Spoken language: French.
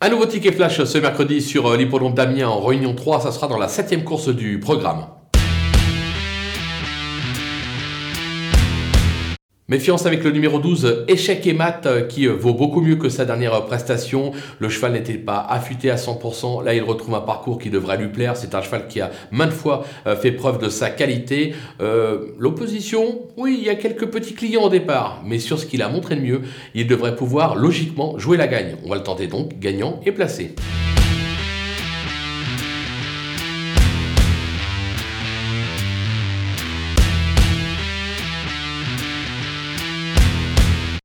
Un nouveau ticket flash ce mercredi sur euh, l'hippodrome d'Amiens en réunion 3, ça sera dans la septième course du programme. Méfiance avec le numéro 12, Échec et Mat, euh, qui euh, vaut beaucoup mieux que sa dernière euh, prestation. Le cheval n'était pas affûté à 100%. Là, il retrouve un parcours qui devrait lui plaire. C'est un cheval qui a maintes fois fait preuve de sa qualité. L'opposition, oui, il y a quelques petits clients au départ. Mais sur ce qu'il a montré de mieux, il devrait pouvoir logiquement jouer la gagne. On va le tenter donc, gagnant et placé.